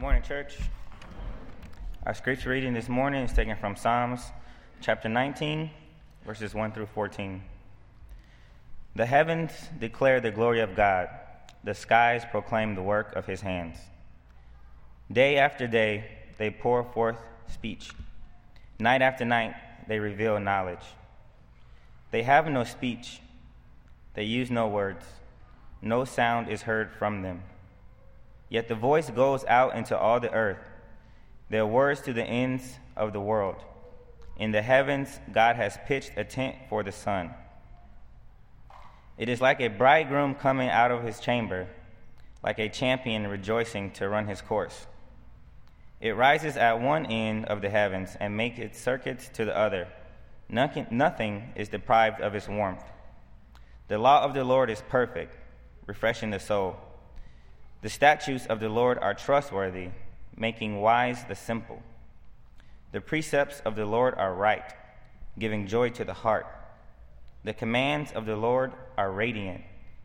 morning, church. Our scripture reading this morning is taken from Psalms chapter 19, verses 1 through 14. The heavens declare the glory of God, the skies proclaim the work of his hands. Day after day, they pour forth speech. Night after night, they reveal knowledge. They have no speech, they use no words, no sound is heard from them. Yet the voice goes out into all the earth, their words to the ends of the world. In the heavens, God has pitched a tent for the sun. It is like a bridegroom coming out of his chamber, like a champion rejoicing to run his course. It rises at one end of the heavens and makes its circuits to the other. Nothing, nothing is deprived of its warmth. The law of the Lord is perfect, refreshing the soul. The statutes of the Lord are trustworthy, making wise the simple. The precepts of the Lord are right, giving joy to the heart. The commands of the Lord are radiant,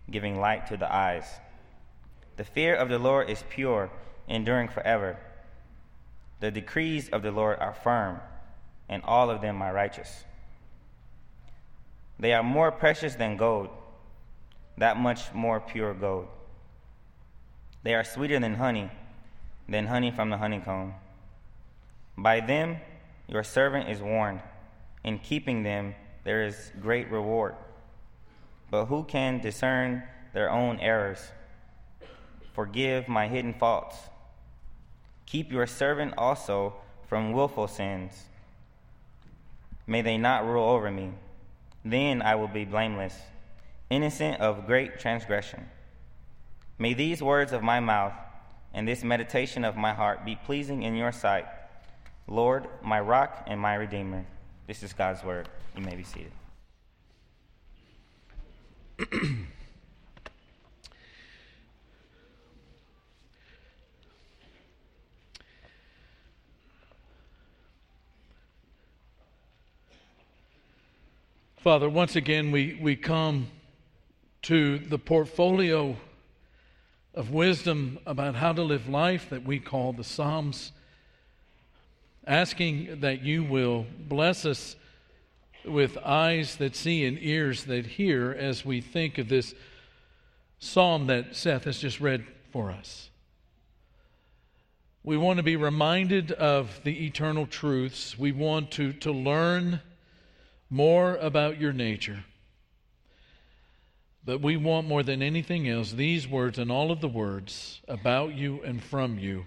giving light to the eyes. The fear of the Lord is pure, enduring forever. The decrees of the Lord are firm, and all of them are righteous. They are more precious than gold, that much more pure gold. They are sweeter than honey, than honey from the honeycomb. By them your servant is warned. In keeping them there is great reward. But who can discern their own errors? Forgive my hidden faults. Keep your servant also from willful sins. May they not rule over me. Then I will be blameless, innocent of great transgression. May these words of my mouth and this meditation of my heart be pleasing in your sight, Lord, my rock and my redeemer. This is God's word. You may be seated. Father, once again, we, we come to the portfolio of wisdom about how to live life that we call the Psalms, asking that you will bless us with eyes that see and ears that hear as we think of this psalm that Seth has just read for us. We want to be reminded of the eternal truths. We want to, to learn more about your nature. But we want more than anything else these words and all of the words about you and from you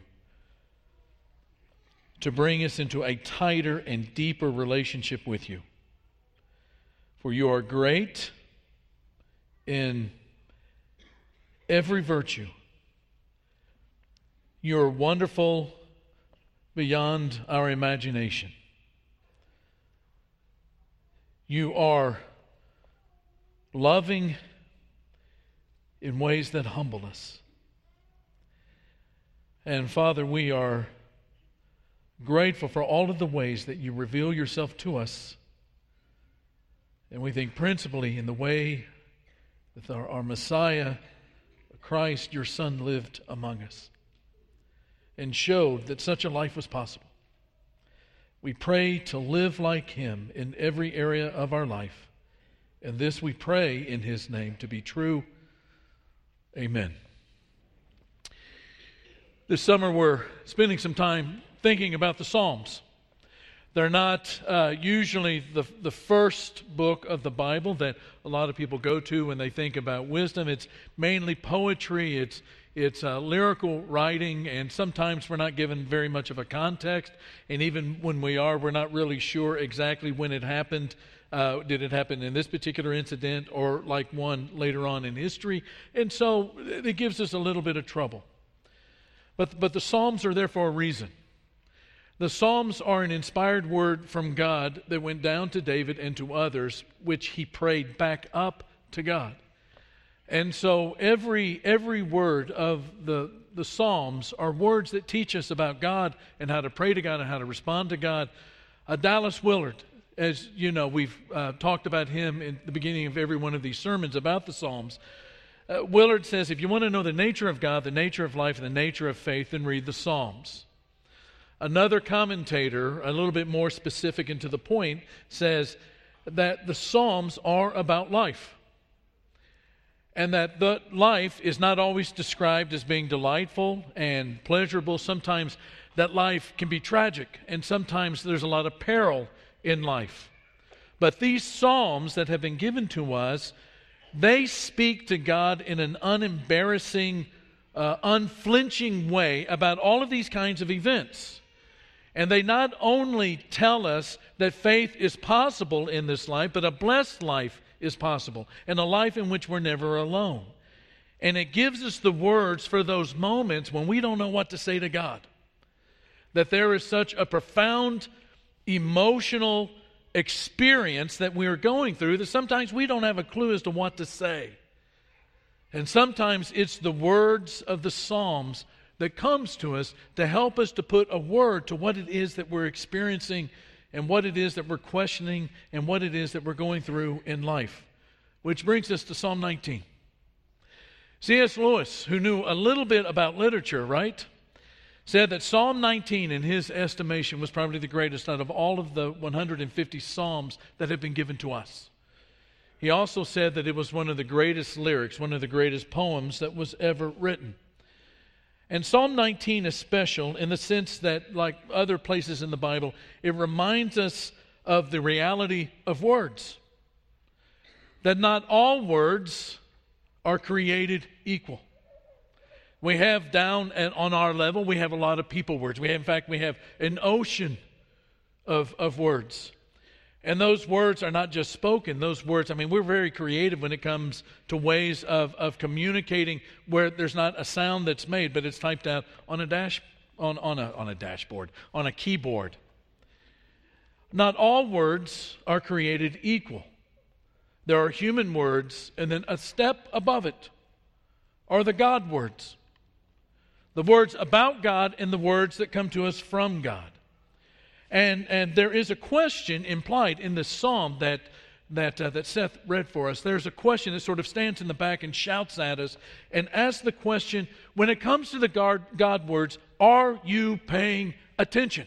to bring us into a tighter and deeper relationship with you. For you are great in every virtue. You are wonderful beyond our imagination. You are loving in ways that humble us. And Father, we are grateful for all of the ways that you reveal yourself to us. And we think principally in the way that our, our Messiah, Christ, your Son, lived among us and showed that such a life was possible. We pray to live like him in every area of our life. And this we pray in his name to be true Amen. This summer, we're spending some time thinking about the Psalms. They're not uh, usually the, the first book of the Bible that a lot of people go to when they think about wisdom. It's mainly poetry, it's, it's uh, lyrical writing, and sometimes we're not given very much of a context. And even when we are, we're not really sure exactly when it happened uh, did it happen in this particular incident or like one later on in history? And so it gives us a little bit of trouble. But, but the Psalms are there for a reason. The Psalms are an inspired word from God that went down to David and to others, which he prayed back up to God. And so every, every word of the, the Psalms are words that teach us about God and how to pray to God and how to respond to God. Uh, Dallas Willard as you know, we've uh, talked about him in the beginning of every one of these sermons about the Psalms. Uh, Willard says if you want to know the nature of God, the nature of life, and the nature of faith, then read the Psalms. Another commentator, a little bit more specific and to the point, says that the Psalms are about life. And that the life is not always described as being delightful and pleasurable. Sometimes that life can be tragic, and sometimes there's a lot of peril in life. But these Psalms that have been given to us, they speak to God in an unembarrassing, uh, unflinching way about all of these kinds of events. And they not only tell us that faith is possible in this life, but a blessed life is possible, and a life in which we're never alone. And it gives us the words for those moments when we don't know what to say to God. That there is such a profound emotional experience that we're going through that sometimes we don't have a clue as to what to say. And sometimes it's the words of the Psalms that comes to us to help us to put a word to what it is that we're experiencing and what it is that we're questioning and what it is that we're going through in life. Which brings us to Psalm 19. C.S. Lewis, who knew a little bit about literature, right, said that Psalm 19, in his estimation, was probably the greatest out of all of the 150 Psalms that have been given to us. He also said that it was one of the greatest lyrics, one of the greatest poems that was ever written. And Psalm 19 is special in the sense that, like other places in the Bible, it reminds us of the reality of words. That not all words are created equal. We have down on our level, we have a lot of people words. We have, in fact, we have an ocean of, of words. And those words are not just spoken, those words, I mean, we're very creative when it comes to ways of, of communicating where there's not a sound that's made, but it's typed out on a dash on, on, a, on a dashboard, on a keyboard. Not all words are created equal. There are human words, and then a step above it are the God words. The words about God and the words that come to us from God. And, and there is a question implied in this psalm that, that, uh, that Seth read for us. There's a question that sort of stands in the back and shouts at us and asks the question when it comes to the God, God words, are you paying attention?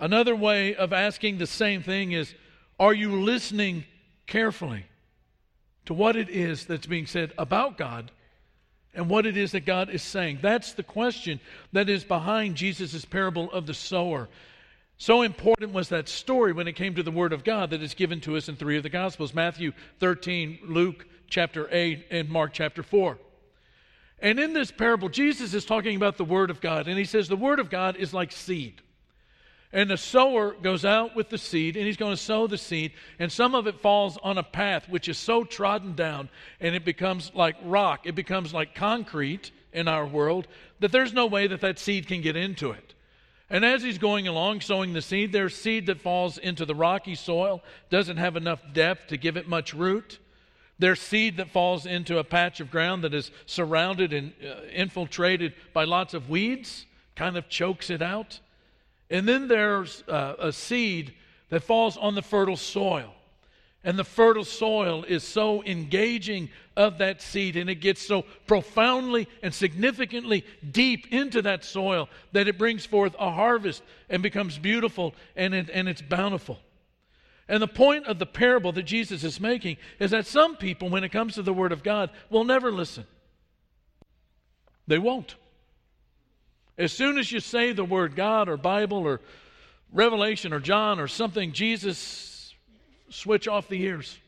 Another way of asking the same thing is, are you listening carefully to what it is that's being said about God and what it is that God is saying. That's the question that is behind Jesus' parable of the sower. So important was that story when it came to the Word of God that is given to us in three of the Gospels Matthew 13, Luke chapter 8, and Mark chapter 4. And in this parable, Jesus is talking about the Word of God, and he says the Word of God is like seed. And the sower goes out with the seed, and he's going to sow the seed, and some of it falls on a path which is so trodden down, and it becomes like rock, it becomes like concrete in our world, that there's no way that that seed can get into it. And as he's going along sowing the seed, there's seed that falls into the rocky soil, doesn't have enough depth to give it much root. There's seed that falls into a patch of ground that is surrounded and uh, infiltrated by lots of weeds, kind of chokes it out. And then there's uh, a seed that falls on the fertile soil. And the fertile soil is so engaging of that seed, and it gets so profoundly and significantly deep into that soil that it brings forth a harvest and becomes beautiful and, it, and it's bountiful. And the point of the parable that Jesus is making is that some people, when it comes to the Word of God, will never listen. They won't. As soon as you say the word God or Bible or Revelation or John or something, Jesus, switch off the ears.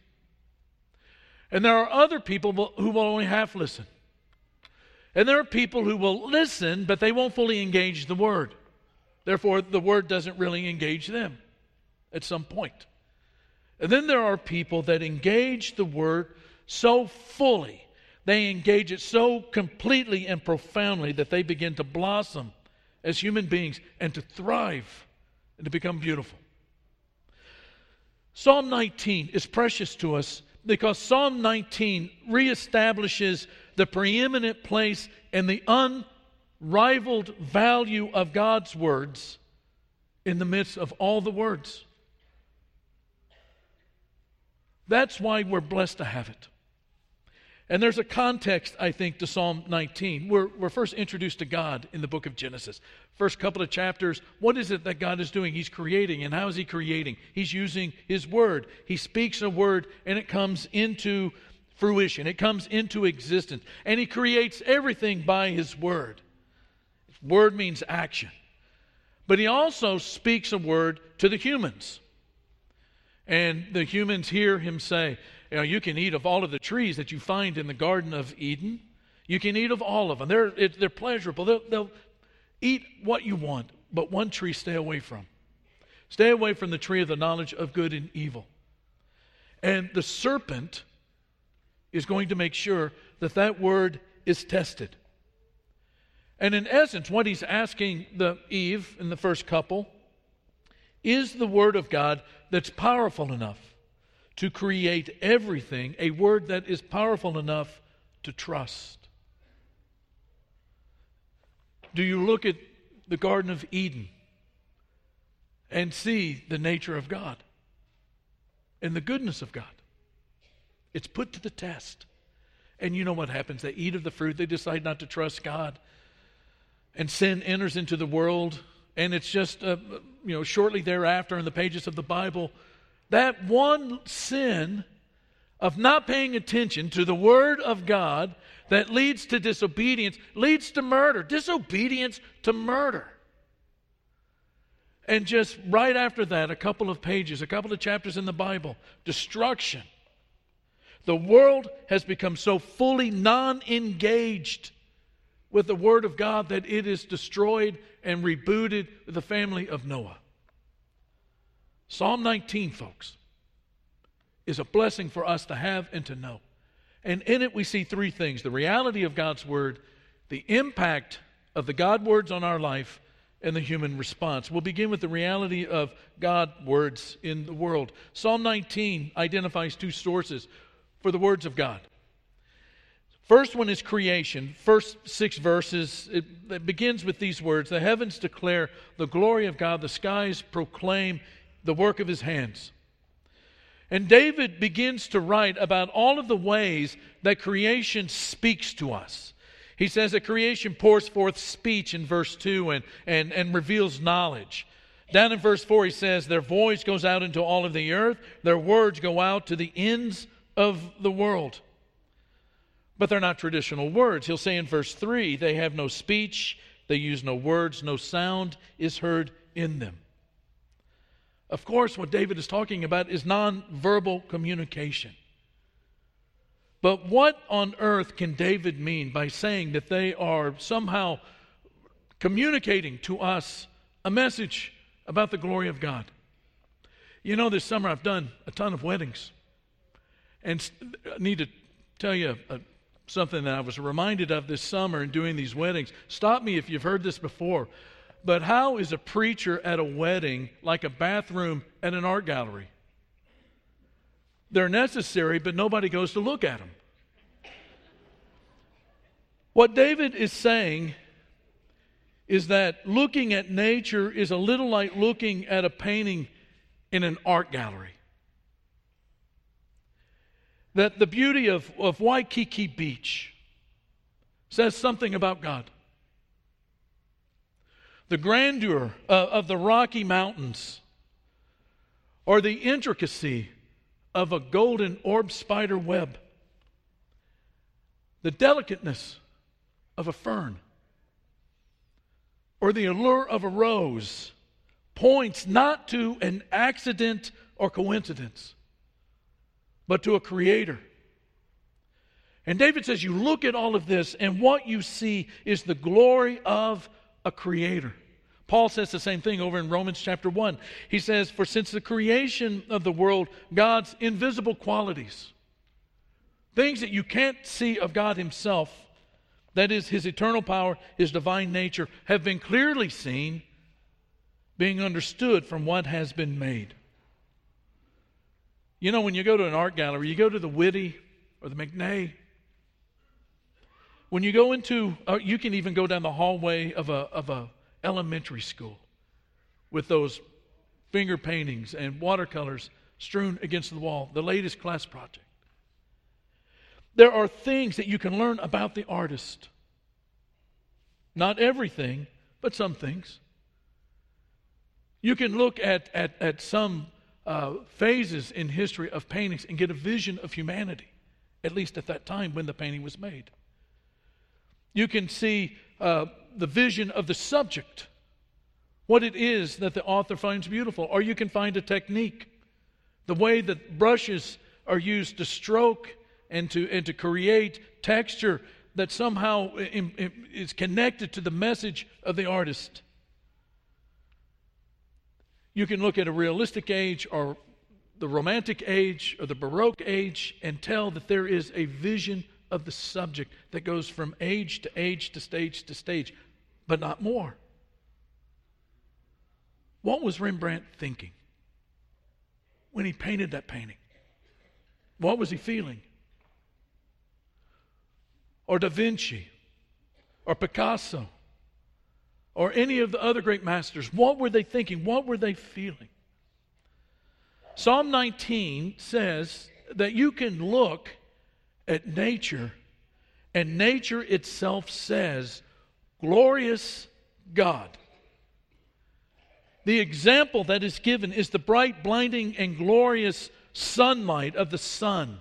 And there are other people who will only half listen. And there are people who will listen, but they won't fully engage the word. Therefore, the word doesn't really engage them at some point. And then there are people that engage the word so fully they engage it so completely and profoundly that they begin to blossom as human beings and to thrive and to become beautiful. Psalm 19 is precious to us because Psalm 19 reestablishes the preeminent place and the unrivaled value of God's words in the midst of all the words. That's why we're blessed to have it. And there's a context, I think, to Psalm 19. We're, we're first introduced to God in the book of Genesis. First couple of chapters, what is it that God is doing? He's creating. And how is He creating? He's using His word. He speaks a word, and it comes into fruition, it comes into existence. And He creates everything by His word. Word means action. But He also speaks a word to the humans. And the humans hear Him say, you know, you can eat of all of the trees that you find in the Garden of Eden. You can eat of all of them. They're, it, they're pleasurable. They'll, they'll eat what you want, but one tree stay away from. Stay away from the tree of the knowledge of good and evil. And the serpent is going to make sure that that word is tested. And in essence, what he's asking the Eve in the first couple is the word of God that's powerful enough to create everything, a word that is powerful enough to trust. Do you look at the Garden of Eden and see the nature of God and the goodness of God? It's put to the test. And you know what happens? They eat of the fruit, they decide not to trust God. And sin enters into the world, and it's just, uh, you know, shortly thereafter in the pages of the Bible, that one sin of not paying attention to the Word of God that leads to disobedience leads to murder. Disobedience to murder. And just right after that, a couple of pages, a couple of chapters in the Bible, destruction. The world has become so fully non engaged with the Word of God that it is destroyed and rebooted with the family of Noah. Psalm 19, folks, is a blessing for us to have and to know. And in it, we see three things the reality of God's Word, the impact of the God words on our life, and the human response. We'll begin with the reality of God words in the world. Psalm 19 identifies two sources for the words of God. First one is creation. First six verses, it, it begins with these words The heavens declare the glory of God, the skies proclaim the work of his hands. And David begins to write about all of the ways that creation speaks to us. He says that creation pours forth speech in verse 2 and, and, and reveals knowledge. Down in verse 4, he says, Their voice goes out into all of the earth, their words go out to the ends of the world. But they're not traditional words. He'll say in verse 3, They have no speech, they use no words, no sound is heard in them. Of course, what David is talking about is nonverbal communication. But what on earth can David mean by saying that they are somehow communicating to us a message about the glory of God? You know, this summer I've done a ton of weddings. And I need to tell you a, something that I was reminded of this summer in doing these weddings. Stop me if you've heard this before. But how is a preacher at a wedding like a bathroom at an art gallery? They're necessary, but nobody goes to look at them. What David is saying is that looking at nature is a little like looking at a painting in an art gallery. That the beauty of, of Waikiki Beach says something about God the grandeur of, of the Rocky Mountains, or the intricacy of a golden orb spider web, the delicateness of a fern, or the allure of a rose points not to an accident or coincidence, but to a creator. And David says, You look at all of this, and what you see is the glory of a creator. Paul says the same thing over in Romans chapter 1. He says, For since the creation of the world, God's invisible qualities, things that you can't see of God Himself, that is, His eternal power, His divine nature, have been clearly seen, being understood from what has been made. You know, when you go to an art gallery, you go to the Witte or the McNay, when you go into, uh, you can even go down the hallway of a, of a elementary school with those finger paintings and watercolors strewn against the wall, the latest class project. There are things that you can learn about the artist. Not everything, but some things. You can look at, at, at some uh, phases in history of paintings and get a vision of humanity, at least at that time when the painting was made. You can see uh, the vision of the subject, what it is that the author finds beautiful, or you can find a technique, the way that brushes are used to stroke and to, and to create texture that somehow is connected to the message of the artist. You can look at a realistic age or the romantic age or the baroque age and tell that there is a vision of the subject that goes from age to age to stage to stage, but not more. What was Rembrandt thinking when he painted that painting? What was he feeling? Or Da Vinci or Picasso or any of the other great masters, what were they thinking? What were they feeling? Psalm 19 says that you can look at nature, and nature itself says, Glorious God. The example that is given is the bright, blinding, and glorious sunlight of the sun,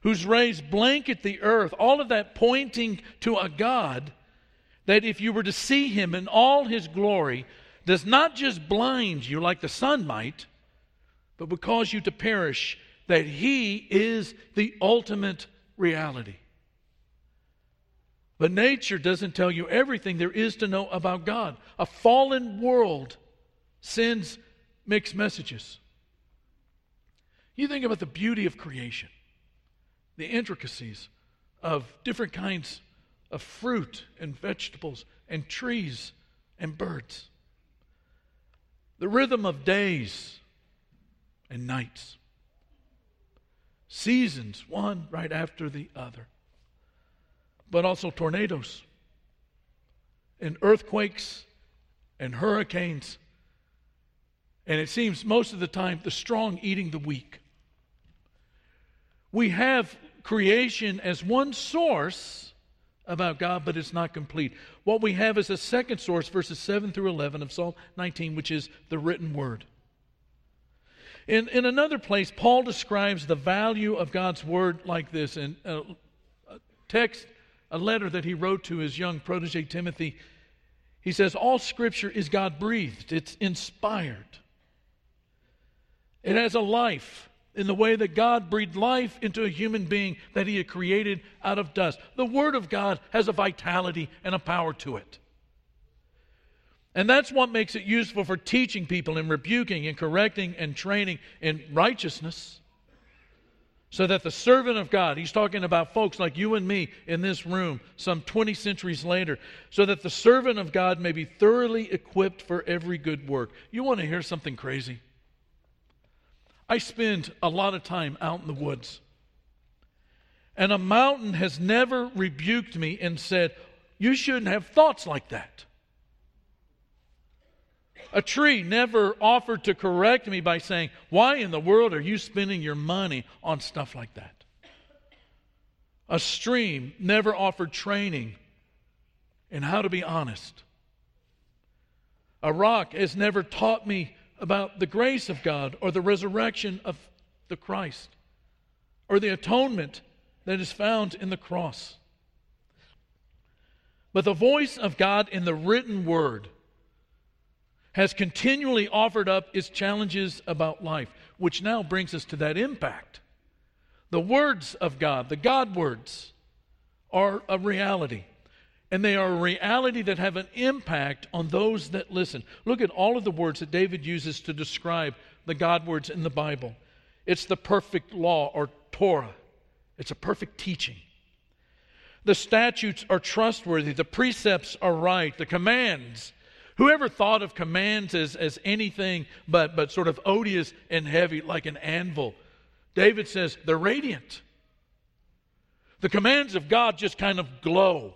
whose rays blanket the earth, all of that pointing to a God that if you were to see him in all his glory, does not just blind you like the sun might, but would cause you to perish, that he is the ultimate reality. But nature doesn't tell you everything there is to know about God. A fallen world sends mixed messages. You think about the beauty of creation, the intricacies of different kinds of fruit and vegetables and trees and birds. The rhythm of days and nights. Seasons, one right after the other. But also tornadoes and earthquakes and hurricanes. And it seems most of the time the strong eating the weak. We have creation as one source about God, but it's not complete. What we have is a second source, verses 7 through 11 of Psalm 19, which is the written word. In, in another place, Paul describes the value of God's word like this in a, a text, a letter that he wrote to his young protege Timothy. He says, All scripture is God breathed, it's inspired, it has a life in the way that God breathed life into a human being that he had created out of dust. The Word of God has a vitality and a power to it. And that's what makes it useful for teaching people and rebuking and correcting and training in righteousness. So that the servant of God, he's talking about folks like you and me in this room some 20 centuries later, so that the servant of God may be thoroughly equipped for every good work. You want to hear something crazy? I spend a lot of time out in the woods. And a mountain has never rebuked me and said, You shouldn't have thoughts like that. A tree never offered to correct me by saying, Why in the world are you spending your money on stuff like that? A stream never offered training in how to be honest. A rock has never taught me about the grace of God or the resurrection of the Christ or the atonement that is found in the cross. But the voice of God in the written word has continually offered up its challenges about life, which now brings us to that impact. The words of God, the God words, are a reality and they are a reality that have an impact on those that listen. Look at all of the words that David uses to describe the God words in the Bible. It's the perfect law or Torah, it's a perfect teaching. The statutes are trustworthy, the precepts are right, the commands. Whoever thought of commands as, as anything but, but sort of odious and heavy, like an anvil? David says they're radiant. The commands of God just kind of glow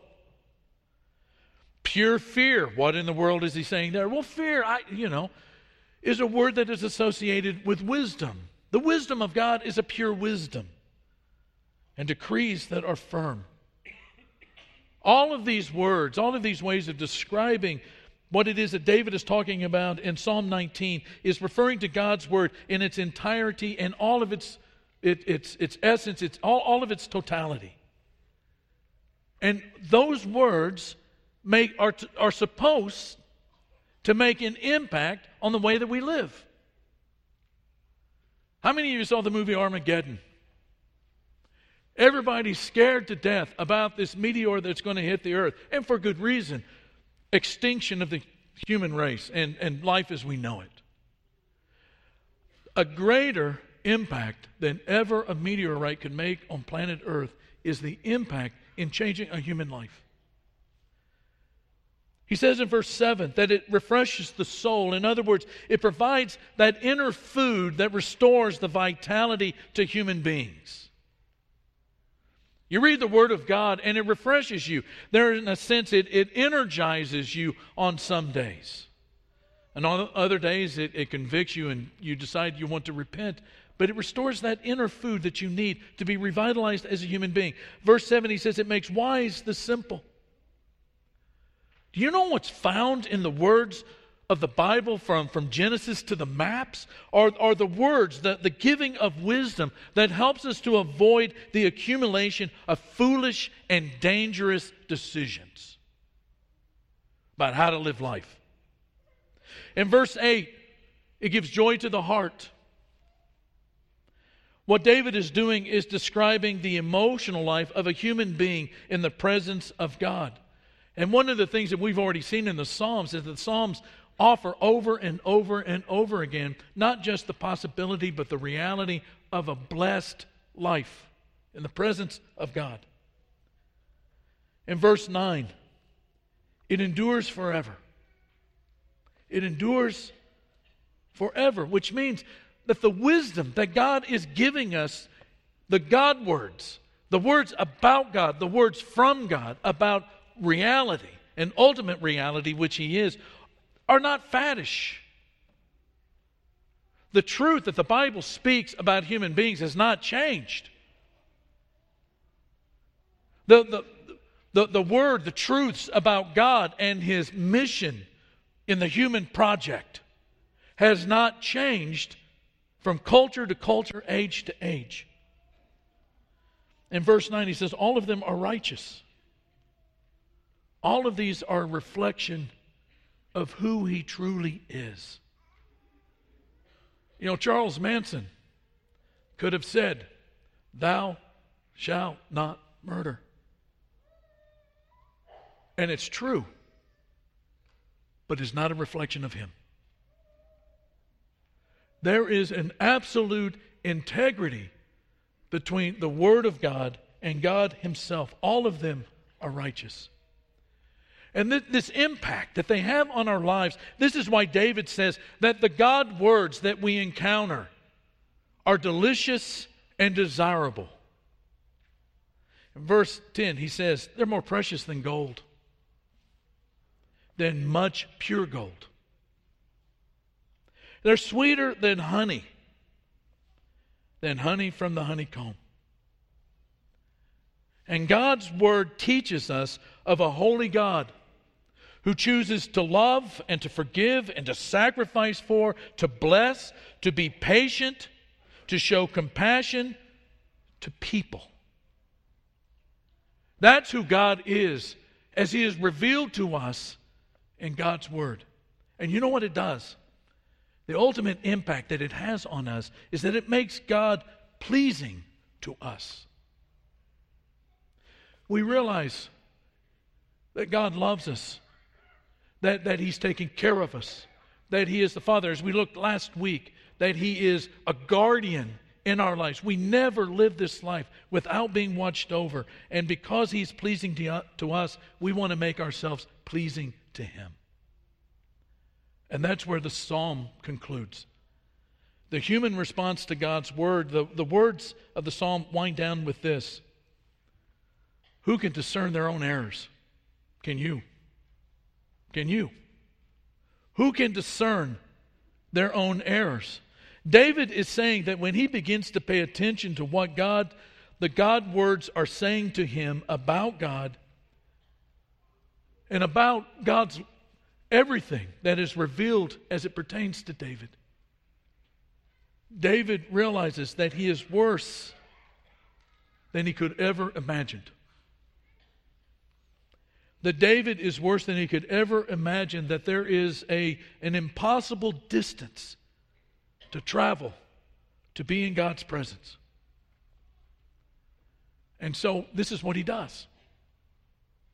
pure fear. What in the world is he saying there? Well, fear, I, you know, is a word that is associated with wisdom. The wisdom of God is a pure wisdom. and decrees that are firm. All of these words, all of these ways of describing what it is that David is talking about in Psalm 19 is referring to God's word in its entirety and all of its, it, its, its essence, its, all, all of its totality. And those words make, are, are supposed to make an impact on the way that we live. How many of you saw the movie Armageddon? Everybody's scared to death about this meteor that's going to hit the earth, and for good reason extinction of the human race and, and life as we know it. A greater impact than ever a meteorite could make on planet Earth is the impact in changing a human life. He says in verse 7 that it refreshes the soul. In other words, it provides that inner food that restores the vitality to human beings. You read the Word of God and it refreshes you. There, in a sense, it, it energizes you on some days. And on other days, it, it convicts you and you decide you want to repent. But it restores that inner food that you need to be revitalized as a human being. Verse 7, he says, It makes wise the simple. Do you know what's found in the words of the Bible from, from Genesis to the maps are, are the words, the, the giving of wisdom that helps us to avoid the accumulation of foolish and dangerous decisions about how to live life. In verse 8, it gives joy to the heart. What David is doing is describing the emotional life of a human being in the presence of God. And one of the things that we've already seen in the Psalms is that the Psalms offer over and over and over again not just the possibility, but the reality of a blessed life in the presence of God. In verse 9, it endures forever. It endures forever, which means that the wisdom that God is giving us, the God words, the words about God, the words from God about reality and ultimate reality, which He is, are not faddish. The truth that the Bible speaks about human beings has not changed. The, the, the, the word, the truths about God and his mission in the human project has not changed from culture to culture, age to age. In verse 9, he says, All of them are righteous. All of these are a reflection of who he truly is. You know, Charles Manson could have said, Thou shalt not murder. And it's true, but it's not a reflection of him. There is an absolute integrity between the Word of God and God Himself. All of them are righteous. And th- this impact that they have on our lives, this is why David says that the God words that we encounter are delicious and desirable. In verse 10, he says, they're more precious than gold, than much pure gold. They're sweeter than honey, than honey from the honeycomb. And God's word teaches us of a holy God who chooses to love and to forgive and to sacrifice for, to bless, to be patient, to show compassion to people. That's who God is as He is revealed to us in God's Word. And you know what it does? The ultimate impact that it has on us is that it makes God pleasing to us. We realize that God loves us that, that He's taking care of us, that He is the Father. As we looked last week, that He is a guardian in our lives. We never live this life without being watched over. And because He's pleasing to, to us, we want to make ourselves pleasing to Him. And that's where the psalm concludes. The human response to God's word, the, the words of the psalm wind down with this Who can discern their own errors? Can you? Can you? Who can discern their own errors? David is saying that when he begins to pay attention to what God the God words are saying to him about God and about God's everything that is revealed as it pertains to David. David realizes that he is worse than he could ever imagined. That David is worse than he could ever imagine, that there is a, an impossible distance to travel to be in God's presence. And so this is what he does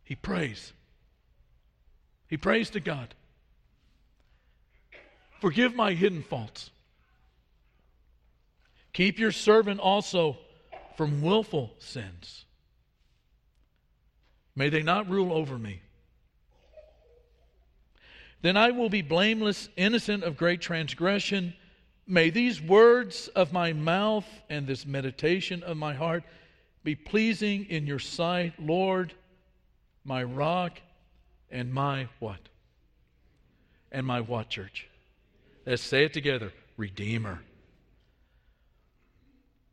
he prays. He prays to God. Forgive my hidden faults. Keep your servant also from willful sins. May they not rule over me. Then I will be blameless, innocent of great transgression. May these words of my mouth and this meditation of my heart be pleasing in your sight, Lord, my rock and my what? And my what, church? Let's say it together Redeemer.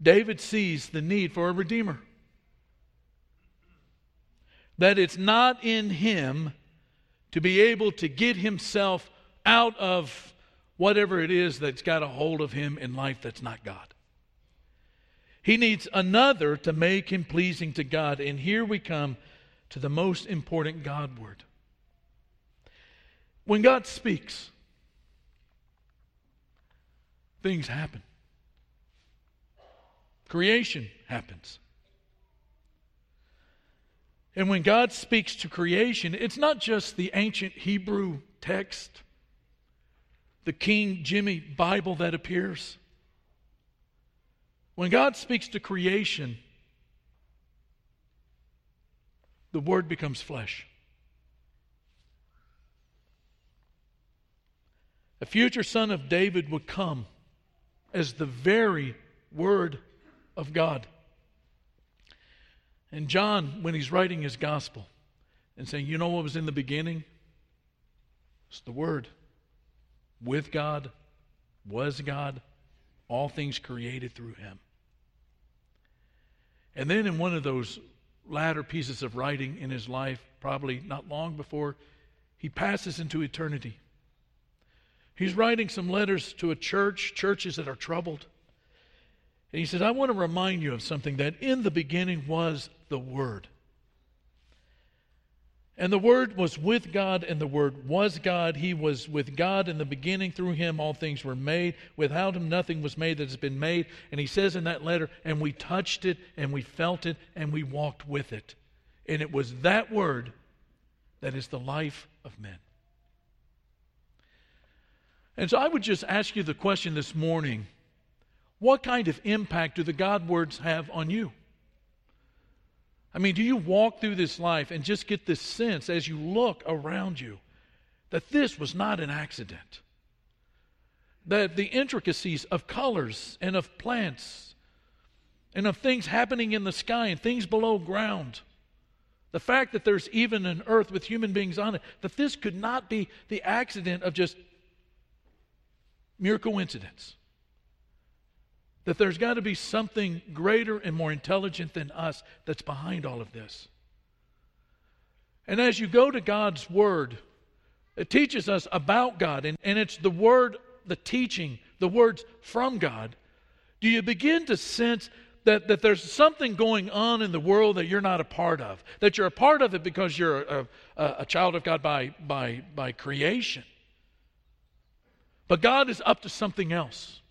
David sees the need for a Redeemer. That it's not in him to be able to get himself out of whatever it is that's got a hold of him in life that's not God. He needs another to make him pleasing to God. And here we come to the most important God word. When God speaks, things happen. Creation happens. And when God speaks to creation, it's not just the ancient Hebrew text, the King Jimmy Bible that appears. When God speaks to creation, the Word becomes flesh. A future son of David would come as the very Word of God. And John, when he's writing his gospel and saying, You know what was in the beginning? It's the Word. With God, was God, all things created through him. And then in one of those latter pieces of writing in his life, probably not long before, he passes into eternity. He's writing some letters to a church, churches that are troubled. And he says, I want to remind you of something that in the beginning was the Word. And the Word was with God, and the Word was God. He was with God in the beginning. Through him, all things were made. Without him, nothing was made that has been made. And he says in that letter, and we touched it, and we felt it, and we walked with it. And it was that Word that is the life of men. And so I would just ask you the question this morning what kind of impact do the God words have on you? I mean, do you walk through this life and just get this sense as you look around you that this was not an accident? That the intricacies of colors and of plants and of things happening in the sky and things below ground, the fact that there's even an earth with human beings on it, that this could not be the accident of just mere coincidence. That there's got to be something greater and more intelligent than us that's behind all of this. And as you go to God's Word, it teaches us about God, and, and it's the Word, the teaching, the words from God. Do you begin to sense that, that there's something going on in the world that you're not a part of? That you're a part of it because you're a, a, a child of God by, by, by creation? But God is up to something else.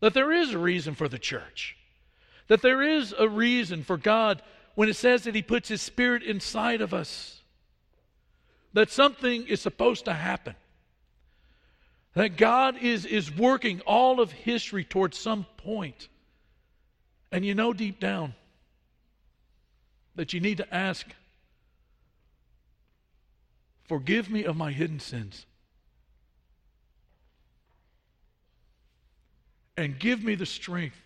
That there is a reason for the church. That there is a reason for God when it says that He puts His Spirit inside of us. That something is supposed to happen. That God is, is working all of history towards some point. And you know deep down that you need to ask, Forgive me of my hidden sins. And give me the strength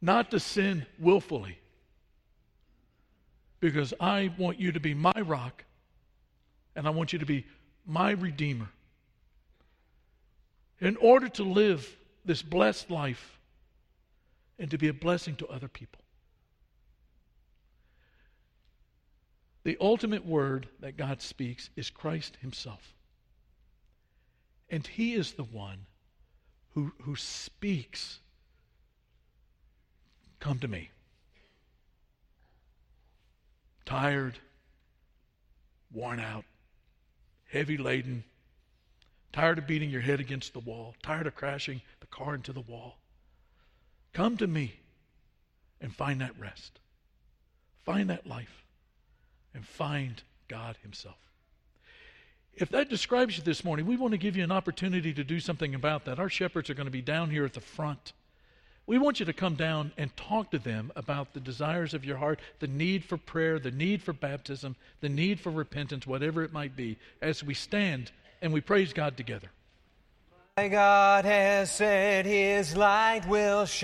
not to sin willfully because I want you to be my rock and I want you to be my redeemer. In order to live this blessed life and to be a blessing to other people. The ultimate word that God speaks is Christ Himself. And He is the one who, who speaks, Come to me. Tired, worn out, heavy laden, tired of beating your head against the wall, tired of crashing the car into the wall. Come to me and find that rest. Find that life and find God Himself. If that describes you this morning, we want to give you an opportunity to do something about that. Our shepherds are going to be down here at the front. We want you to come down and talk to them about the desires of your heart, the need for prayer, the need for baptism, the need for repentance, whatever it might be, as we stand and we praise God together. My God has said his light will shine.